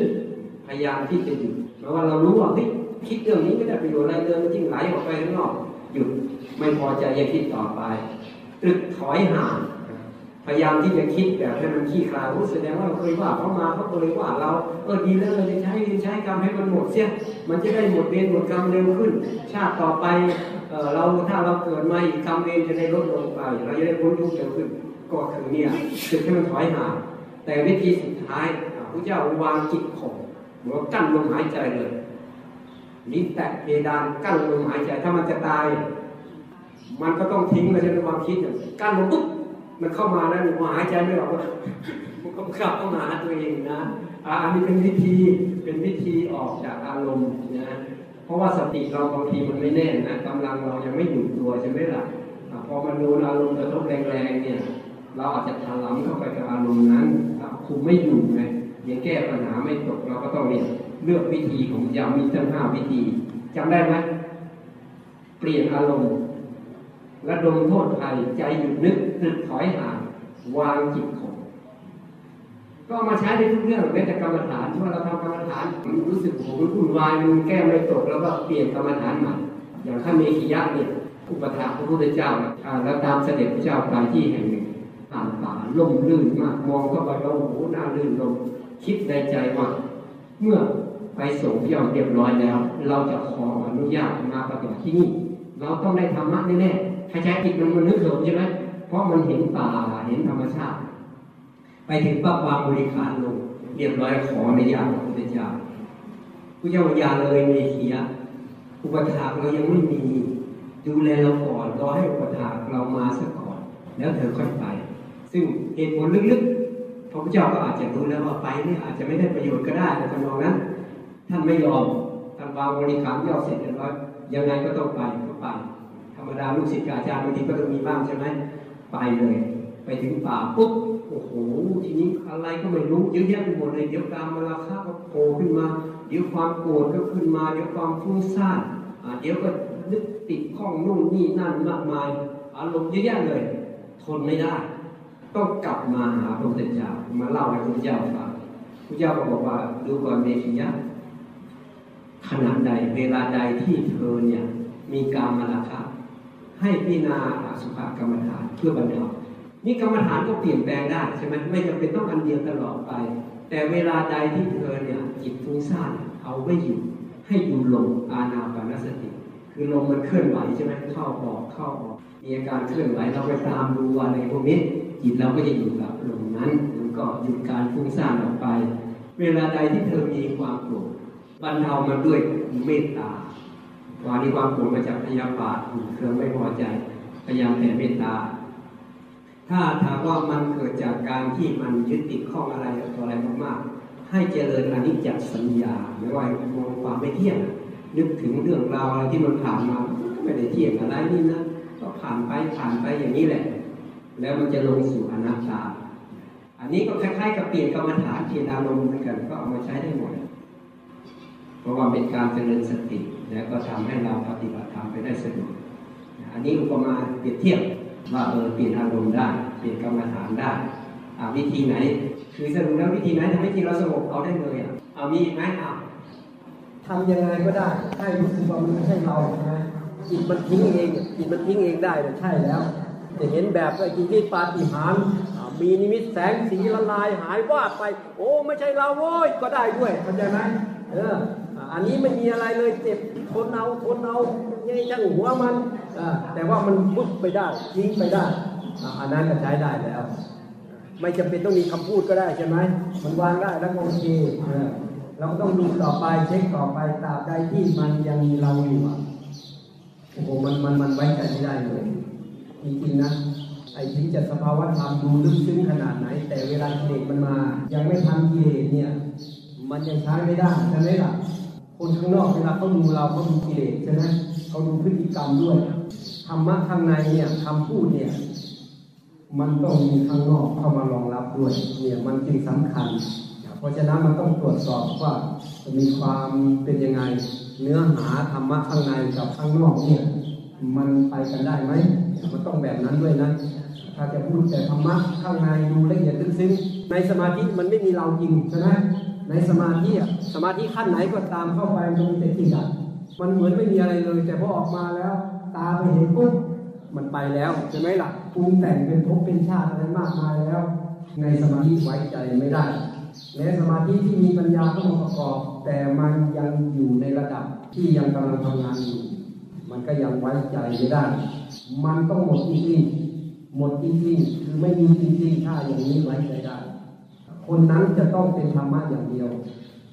พยายามที่จะหยุดเพราะว่าเรารู้ว่าเฮ้ยคิดเรื่องนี้ไม่ได้ประโยชน์อะไรเลยมันยิ่งไหลออกไปข้างนอกหยุดไม่พอใจอย่าคิดต่อไปตรึกถอยห่าง พยายามที่จะคิดแบบให้มันขี้คลายรู้แสดงว่าเราเคยว่าเขามาเขาเคยว่าเราเออดีแล้วเราจะใช้เวรใช้กรรมให้มันหมดเสียมันจะได้หมดเวรหมดกรรมเร็วขึ้น ชาติต่อไปเราถ้าเราเกิดมาอีกกรรมเวรจะได้ลดลงไป เราจะได้พ้นทุกข์เร็วขึ้นก็คือเนี่ยจึงให้มันถอยห่างแต่วิธีสุดท้ายพระเจ้าวางจิตข่มเหมือนกั้นลมหายใจเลยลิ้แตะเพดานกั้นลมหายใจถ้ามันจะตาย มันก็ต้องทิ้งไปในความคิดกั้นลมปุ๊บ มันเข้ามาแล้วมันหายใจไม่ออกมันก็กลับเข้ามาหาตัวเองนะอ่าอันนี้เป็นวิธีเป็นวิธีออกจากอารมณ์นะเพราะว่าสติเราบางทีมันไม่แน่นะกำลังเรายังไม่อยู่ตัวใช่ไหมล่ะอ่าพอมันโดนอารมณ์กระทบแรงๆเนี่ย เราอาจจะถลำเข้าไปกับอารมณ์นั้นถ้าคุมไม่อยู่ไงยังแก้ปัญหาไม่ตกเราก็ต้องเนี่ยเลือกวิธีของยามีทั้งห้าวิธีจำได้ไหมเปลี่ยนอารมณ์ ระดมโทษภัยใจหยุดนึกตึกถอยห่างวางจิตข่มก็มาใช้ในทุกเรื่องแม้แต่กรรมฐานที่ว่าเราทำกรรมฐานรู้สึกโหมันวุ่นวายมันแก้ไม่ตกแล้วก็เปลี่ยนกรรมฐานใหม่อย่างท่านเมขิยะเนี่ยอุปถาพระพุทธเจ้าอ่าแล้วตามเสด็จพระเจ้าไปที่แห่งหนึ่งผ่านป่าล่มลื่นมากมองเข้าไปแล้วโอ้โหน่าลื่นลมคิดในใจว่าเมื่อไปส่งพระเจ้าเรียบร้อยแล้ว เราจะขออนุญาตมาปฏิบัติที่นี่ เราต้องได้ธรรมะแน่ๆถ้าใช้ผิดมันมันนึกเหิมใช่ไหมเพราะมันเห็นป่าเห็นธรรมชาติ ไปถึงปั๊บวางบริการลงเรียบร้อยขออนุญาตพระพุทธเจ้าพระเจ้าอย่าเลยเมขียอุปถากเรายังไม่มีดูแลเราก่อนรอให้อุปถากเรามาซะก่อน แล้วเธอค่อยไป ซึ่งเหตุผลลึกๆพระพุทธเจ้าก็อาจจะรู้แล้วว่าไปเนี่ยอาจจะไม่ได้ประโยชน์ก็ได้แต่ทำนองนั้นท่านไม่ยอมท่านวางบริการย่อเสร็จเรียบร้อยยังไงก็ต้องไป ก็ไปธรรมดาลูกศิษย์อาจารย์บางทีก็ต้องมีบ้างใช่ไหมไปเลย ไปถึงป่าปุ๊บโอ้โหทีนี้อะไรก็ไม่รู้เยอะแยะไปหมดเลยเดี๋ยวการมาราคาก็โผล่ขึ้นมา เดี๋ยวความโกรธก็ขึ้นมา เดี๋ยวความฟุ้งซ่านเดี๋ยวก็นึกติดข้องนู่นนี่นั่นมากมายอารมณ์เยอะแยะเลย ทนไม่ได้ ต้องกลับมาหาพระพุทธเจ้ามาเล่าให้พระพุทธเจ้าฟังพระเจ้าก็บอกว่าดูก่อนเมขิยะขณะใดเวลาใดที่เธอเนี่ย มีการมาราคะให้พิจารณาสุภกรรมฐานเพื่อบรรเทานี่กรรมฐานก็เปลี่ยนแปลงได้ใช่ไหมไม่จำเป็นต้องอันเดียวตลอดไป แต่เวลาใดที่เธอเนี่ยจิตฟุ้งซ่านเอาไว้อยู่ให้อยู่ลมอานาปานสติ คือลมมันเคลื่อนไหวใช่ไหมเข้าออกเข้าออกมีอาการเคลื่อนไหวเราไปตามดูอะไรพวกนี้จิตเราก็จะอยู่กับลมนั้นมันก็หยุดการฟุ้งซ่านออกไป เวลาใดที่เธอมีความโกรธบรรเทามันด้วยเมตตา วานี้ความโกรธมาจากพยาบาทขุ่นเคืองไม่พอใจ พยายามแผ่เมตตา ถ้าถามว่ามันเกิดจากการที่มันยึดติดข้องอะไรต่ออะไรมากๆ ให้เจริญอนิจจสัญญาไม่ว่ามองความไม่เที่ยง นึกถึงเรื่องราวอะไรที่มันผ่านมาก็ไม่ได้เที่ยงอะไรนี่นะ ก็ผ่านไปผ่านไปอย่างนี้แหละ แล้วมันจะลงสู่อนัตตา อันนี้ก็คล้ายๆกับเปลี่ยนกรรมฐานเปลี่ยนอารมณ์เหมือนกัน ก็เอามาใช้ได้หมด เพราะว่าเป็นการเจริญสติ แล้วก็ทำให้เราปฏิบัติธรรมไปได้สะดวกอันนี้อุปมาเปรียบเทียบว่าเออเปลี่ยนอารมณ์ได้เปลี่ยนกรรมฐานได้อวิธีไหน คือสรุปแล้ววิธีไหนทำให้จิตเราสงบเอาได้เลยอะเอามีอีกไหมอ่าทำยังไงก็ได้ให้รู้สึกว่ามันไม่ใช่เรานะจิตมันทิ้งเองจิตมันทิ้งเองได้นี่ใช่แล้วจะเห็นแบบไอ้กิริปาฏิหาริย์มีนิมิตแสงสีละลายหายวาบไป โอ้ ไม่ใช่เราโว้ยก็ได้ด้วยเข้าใจไหมเออ อันนี้ไม่มีอะไรเลยเจ็บทนเอาทนเอายังช่างหัวมันแต่ว่ามันพุบไปได้ทิ้งไปได้อันนั้นก็ใช้ได้แล้ว ไม่จำเป็นต้องมีคำพูดก็ได้ใช่ไหมมันวางได้แล้วโอเคเออเราก็ต้องดูต่อไปเช็คต่อไปตราบใดที่มันยังมีเราอยู่โอ้โหมันมันมันไว้ใจไม่ได้เลยจริงๆนะไอ้ถึงจะสภาวะธรรมดูลึกซึ้งขนาดไหน แต่เวลากิเลสมันมา ยังไม่ทันกิเลสเนี่ย มันยังใช้ไม่ได้ใช่ไหมล่ะ คนข้างนอกเวลาเขาดูเราเขาดูกิเลสใช่ไหมเขาดูพฤติกรรมด้วยธรรมะข้างในเนี่ยคำพูดเนี่ย มันต้องมีข้างนอกเข้ามารองรับด้วย เนี่ยมันจึงสำคัญ เพราะฉะนั้นมันต้องตรวจสอบว่ามีความเป็นยังไง เนื้อหาธรรมะข้างในกับข้างนอกเนี่ยมันไปกันได้ไหมมันต้องแบบนั้นด้วยนะถ้าจะพูดแต่ธรรมะข้างในดูละเอียดลึกซึ้งในสมาธิมันไม่มีเราจริงใช่ไหม ในสมาธิอะสมาธิขั้นไหนก็ตามเข้าไปมันมีแต่จิตอะมันเหมือนไม่มีอะไรเลย แต่พอออกมาแล้ว ตาไปเห็นปุ๊บมันไปแล้วใช่ไหมล่ะปรุงแต่งเป็นภพเป็นชาติอะไรมากมายแล้ว ในสมาธิไว้ใจไม่ได้และสมาธิที่มีปัญญาเข้ามาประกอบ แต่มันยังอยู่ในระดับที่ยังกำลังทำงานอยู่มันก็ยังไว้ใจไม่ได้ มันต้องหมดจริงๆหมดจริงๆคือไม่มีจริงๆถ้าอย่างนี้ไว้ใจได้ คนนั้นจะต้องเป็นธรรมะอย่างเดียว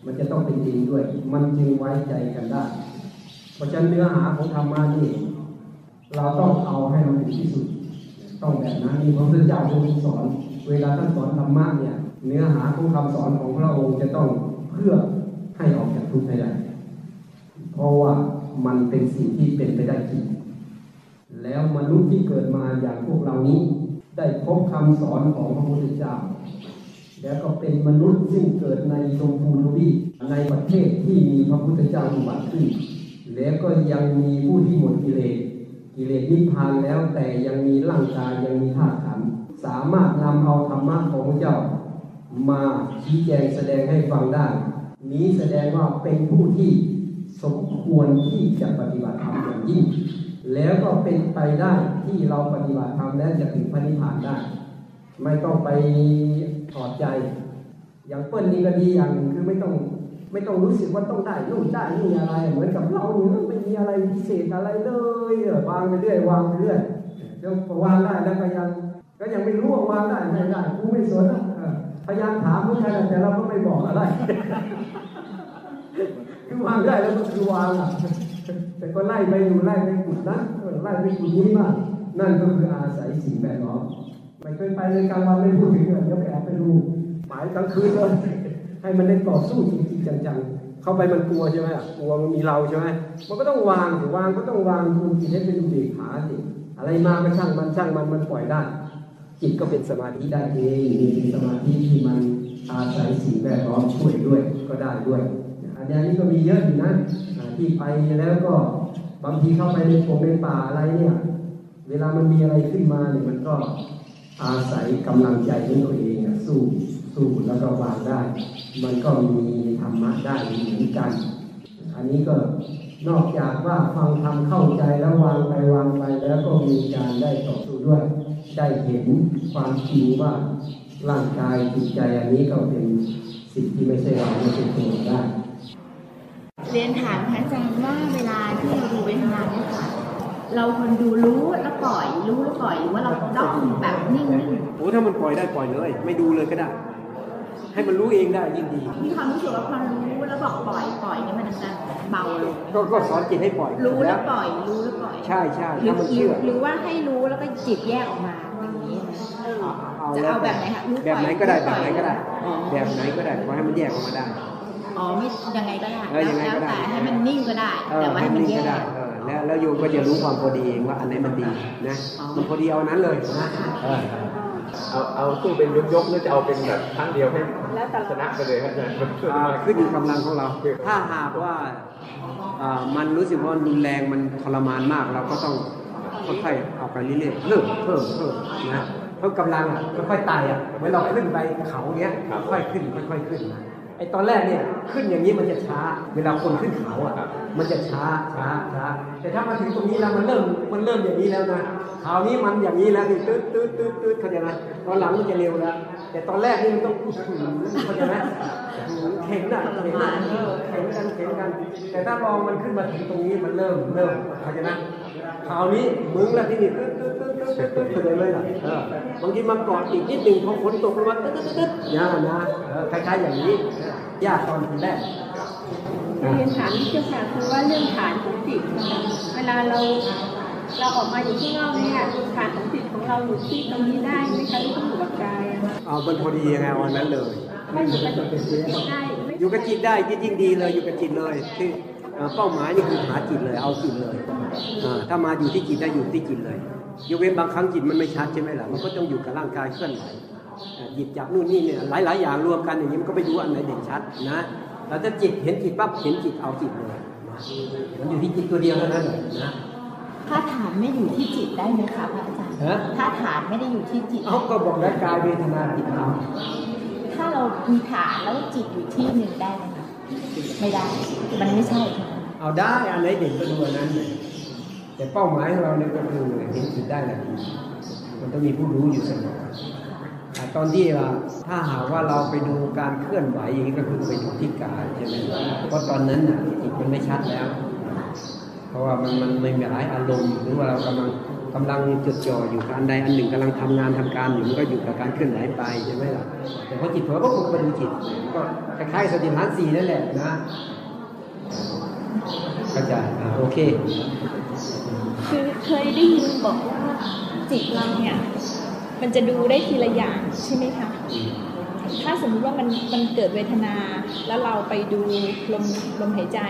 มันจะต้องเป็นจริงด้วย มันจึงไว้ใจกันได้ เพราะฉะนั้นเนื้อหาของธรรมะนี่เราต้องเอาให้มันถึงที่สุด ต้องแบบนั้นนี่พระพุทธเจ้าทรงสอน เวลาท่านสอนธรรมะเนี่ยเนื้อหาของคำสอนของพระองค์จะต้องเพื่อให้ออกจากทุกข์ให้ได้ เพราะว่ามันเป็นสิ่งที่เป็นไปได้จริง แล้วมนุษย์ที่เกิดมาอย่างพวกเรานี้ ได้พบคำสอนของพระพุทธเจ้า แล้วก็เป็นมนุษย์ซึ่งเกิดในชมพูทวีปในประเทศที่มีพระพุทธเจ้าอุบัติขึ้น แล้วก็ยังมีผู้ที่หมดกิเลสกิเลสนิพพานแล้วแต่ยังมีร่างกายยังมีธาตุขันธ์สามารถนำเอาธรรมะของเจ้า มาชี้แจงแสดงให้ฟังได้ นี้แสดงว่าเป็นผู้ที่สมควรที่จะปฏิบัติธรรมอย่างยิ่ง แล้วก็เป็นไปได้ที่เราปฏิบัติธรรมแล้วจะถึงพระนิพพานได้ ไม่ต้องไป ถอดใจ อย่างเปิ้ลนี่ก็ดีอย่างคือไม่ต้องไม่ต้องรู้สึกว่าต้องได้นู่นได้นี่อะไร เหมือนกับเราเนี่ยไม่มีอะไรพิเศษอะไรเลยวางไปเรื่อยวางไปเรื่อยเดี๋ยววางได้แล้วก็ยังก็ยังไม่รู้ว่าวางได้ไม่ได้กูไม่สนอะพยายามถามผู้ชายแต่เราก็ไม่บอกอะไรคือวางได้แล้วก็คือวางอะแต่ก็ไล่ไปอยู่ไล่ไปกุดนะไล่ไปกุดนี้บ้างนั่นก็คืออาศัยสิ่งแวดล้อม ไม่เคยไปเลยกลางวันไม่พูดถึงเลยเดี๋ยวไปแอบไปดูหมายกลางคืนเลยให้มันได้ต่อสู้จริงๆจังๆ เข้าไปมันกลัวใช่ไหมอะกลัวมันมีเราใช่ไหมมันก็ต้องวางวางก็ต้องวางคุณจิตให้เป็นอุเบกขาสิอะไรมาก็ช่างมันช่างมันมันปล่อยได้ จิตก็เป็นสมาธิได้เองมีสมาธิที่มันอาศัยสิ่งแวดล้อมช่วยด้วยก็ได้ด้วยอันนี้ก็มีเยอะอยู่นะที่ไปแล้วก็บางทีเข้าไปในป่งในป่าอะไรเนี่ย เวลามันมีอะไรขึ้นมาเนี่ยมันก็ อาศัยกำลังใจของตัวเองสู้สู้แล้วก็วางได้ มันก็มีธรรมะได้เหมือนกัน อันนี้ก็นอกจากว่าฟังทำเข้าใจแล้ววางไปวางไปแล้วก็มีการได้ต่อสู้ด้วย ได้เห็นความจริงว่าร่างกายจิตใจอันนี้ก็เป็นสิ่งที่ไม่ใช่เราไม่ใช่ตัวเราได้ เรียนถามพระอาจารย์ว่าเวลาที่เราดูเวทนาเนี่ยค่ะเราคนดูรู้แล้วปล่อย ปล่อยหรือว่าเราต้องแบบนิ่งโอ้ถ้ามันปล่อยได้ปล่อยเลย ไม่ดูเลยก็ได้ ให้มันรู้เองได้ยิ่งดีๆมีความรู้สึกว่าพอรู้แล้วบอกปล่อยปล่อยเนี่ยมันจะเบาลงก็ก็สอนจิตให้ปล่อยรู้แล้แล้ววปล่อยรู้แล้วปล่อยใช่ใช่หรือถ้ามันหรืเชื่ออหรือว่าให้รู้แล้วก็จิตแยกออกมาอย่างนี้นะจะเอาแบบไหนคะรู้ปล่อยแบบไหนก็ได้รู้แบปล่บอยไหนก็ได้อ๋อแบบไหนก็ได้ขอให้มันแยกออกมาได้อ๋อไม่ยังไงก็ได้เออยังไงแล้วก็ได้แต่ให้มันนิ่งก็ได้เออแต่ว่าให้มันนิ่งแยก็ได้กเออ แล้วแล้วโยมก็จะรู้ความพอดีเองว่าอันไหนมันดีนะอ๋อมันพอดีเอาอันนั้นเลยนะเออเอาเอาสู้เป็นยกๆหรือจะเอาเป็นแบบครั้งเดียวให้ชนะไปเลยครับอาจารย์อ่าขึ้นอยู่กำลังของเรา ถ้าหากว่าอ่ามันรู้สึกว่ารุนแรงมันทรมานมากเราก็ต้องค่อยๆเอาไปเรื่อยๆเพิ่มเพิ่มเพิ่มนะเพิ่มกำลังอะค่อยๆไต่อะเหมือนเราขึ้นไปเขาเงี้ยค่อยๆขึ้นค่อยๆขึ้นนะไอ้ตอนแรกเนี่ยขึ้นอย่างนี้มันจะช้า เวลาคนขึ้นเขาอะมันจะช้าช้าช้าแต่ถ้ามาถึงตรงนี้แล้วมันเริ่มมันเริ่มอย่างนี้แล้วนะคราวนี้มันอย่างนี้แล้วนี่ตืดตืดตืดตืดเข้าใจไหมตอนหลังมันจะเร็วแล้วแต่ตอนแรกนี่มันต้องอื้อหือเข้าใจไหมเข็นน่ะเข็นน่ะเออเข็นกันเข็นกัน แต่ถ้าลองมันขึ้นมาถึงตรงนี้มันเริ่มเริ่มเข้าใจไหมคราวนี้มึงละที่นี่ตึ๊ดตึ๊ดตึ๊ดตึ๊ดตึ๊ดตึ๊ดเข้าใจไหมล่ะเออบางทีมาเกาะอีกนิดหนึ่งพอฝนตกลงมาตึ๊ดตึ๊ดตึ๊ดตึ๊ดเนี่ยนะเออคล้ายๆอย่างนี้ ยากตอนทีแรกเรียนถามนี่เจ้าค่ะคือว่าเรื่องฐานของจิตนะคะเวลาเราเราออกมาอยู่ข้างนอกเนี่ยฐานของจิตของเราอยู่ที่ตรงนี้ได้ไหมคะหรือต้องอยู่กับกายอะเอามันพอดียังไงวันนั้นเลยถ้าอยู่กับจิตได้ไม่อยู่กับจิตได้จิตยิ่งดีเลยอยู่กับจิตเลยที่เอ่อเป้าหมายนี่คือหาจิตเลยเอาจิตเลยอ่าถ้ามาอยู่ที่จิตได้อยู่ที่จิตเลยยกเว้นบางครั้งจิตมันไม่ชัดใช่ไหมล่ะมันก็ต้องอยู่กับร่างกายเคลื่อนไหวอ่า หยิบจับนู่นนี่เนี่ยหลาย ๆ อย่างรวมกันอย่างนี้มันก็ไปดูอันไหนเด่นชัดนะแล้วถ้าจิตเห็นจิตปั๊บเห็นจิตเอาจิตเลยนะมันอยู่ที่จิตตัวเดียวเท่านั้นเลยนะถ้าฐานไม่อยู่ที่จิตได้ไหมคะพระอาจารย์ฮะถ้าฐานไม่ได้อยู่ที่จิตเขาก็บอกแล้วกายเวทนาจิตธรรมถ้าเรามีฐานแล้วจิตอยู่ที่หนึ่งได้ไหมคะไม่ได้ มันไม่ใช่ค่ะเอาได้อันไหนเด่นก็ดูอันนั้นเลยแต่เป้าหมายของเราเนี่ยก็คือเห็นจิตได้แหละมันต้องมีผู้รู้อยู่เสมออะ ตอนที่ถ้าหากว่าเราไปดูการเคลื่อนไหวอย่างนี้ก็คือไปดูที่กายใช่ไหมเพราะตอนนั้นน่ะจิตมันไม่ชัดแล้ว เพราะว่ามันมันไม่มีหลายอารมณ์หรือว่าเรากำลังกำลังจดจ่ออยู่กับอันใดอันหนึ่งกำลังทำงานทำการอยู่มันก็อยู่กับการเคลื่อนไหวไปใช่ไหมล่ะแต่พอจิตเผลอก็คงไปดูจิตก็คล้ายๆสติปัฏฐานสี่นั่นแหละนะเข้าใจอ่าโอเคคือเคยได้ยินบอกว่าจิตเราเนี่ย มันจะดูได้ทีละอย่างใช่ไหมคะถ้าสมมุติว่ามันมันเกิดเวทนา แล้วเราไปดูลมลมหายใจ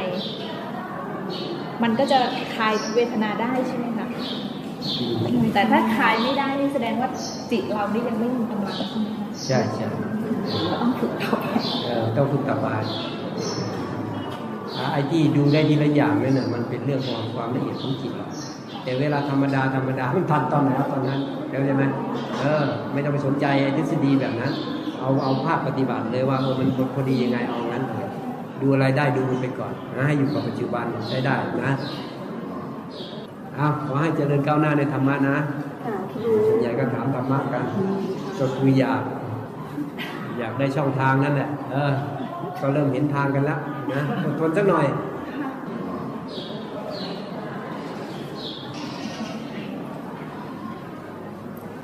มันก็จะคลายเวทนาได้ใช่ไหมคะอืมแต่ถ้าคลายไม่ได้นี่แสดงว่าจิตเรานี่ยังไม่มีกำลังใช่ไหมคะใช่ใช่เราต้องฝึกต่อไปเอ่อต้องฝึกต่อไปอ่าไอ้ที่ดูได้ทีละอย่างนั่นน่ะมันเป็นเรื่องของความละเอียดของจิตเรา แต่เวลาธรรมดาธรรมดามันทันตอนไหนตอนนั้นเข้าใจไหมเออ ไม่ต้องไปสนใจไอ้ทฤษฎีแบบนั้น เอาเอาภาพปฏิบัติเลยว่าเออมันพอดียังไงเอางั้นเลยดูอะไรได้ดูมันไปก่อนนะให้อยู่กับปัจจุบันใช้ได้นะอ้าวขอให้เจริญก้าวหน้าในธรรมะนะส่วนใหญ่ก็ถามธรรมะกันก็คืออยาก อยากได้ช่องทางนั่นแหละเออก็เริ่มเห็นทางกันแล้วนะอดทนสักหน่อย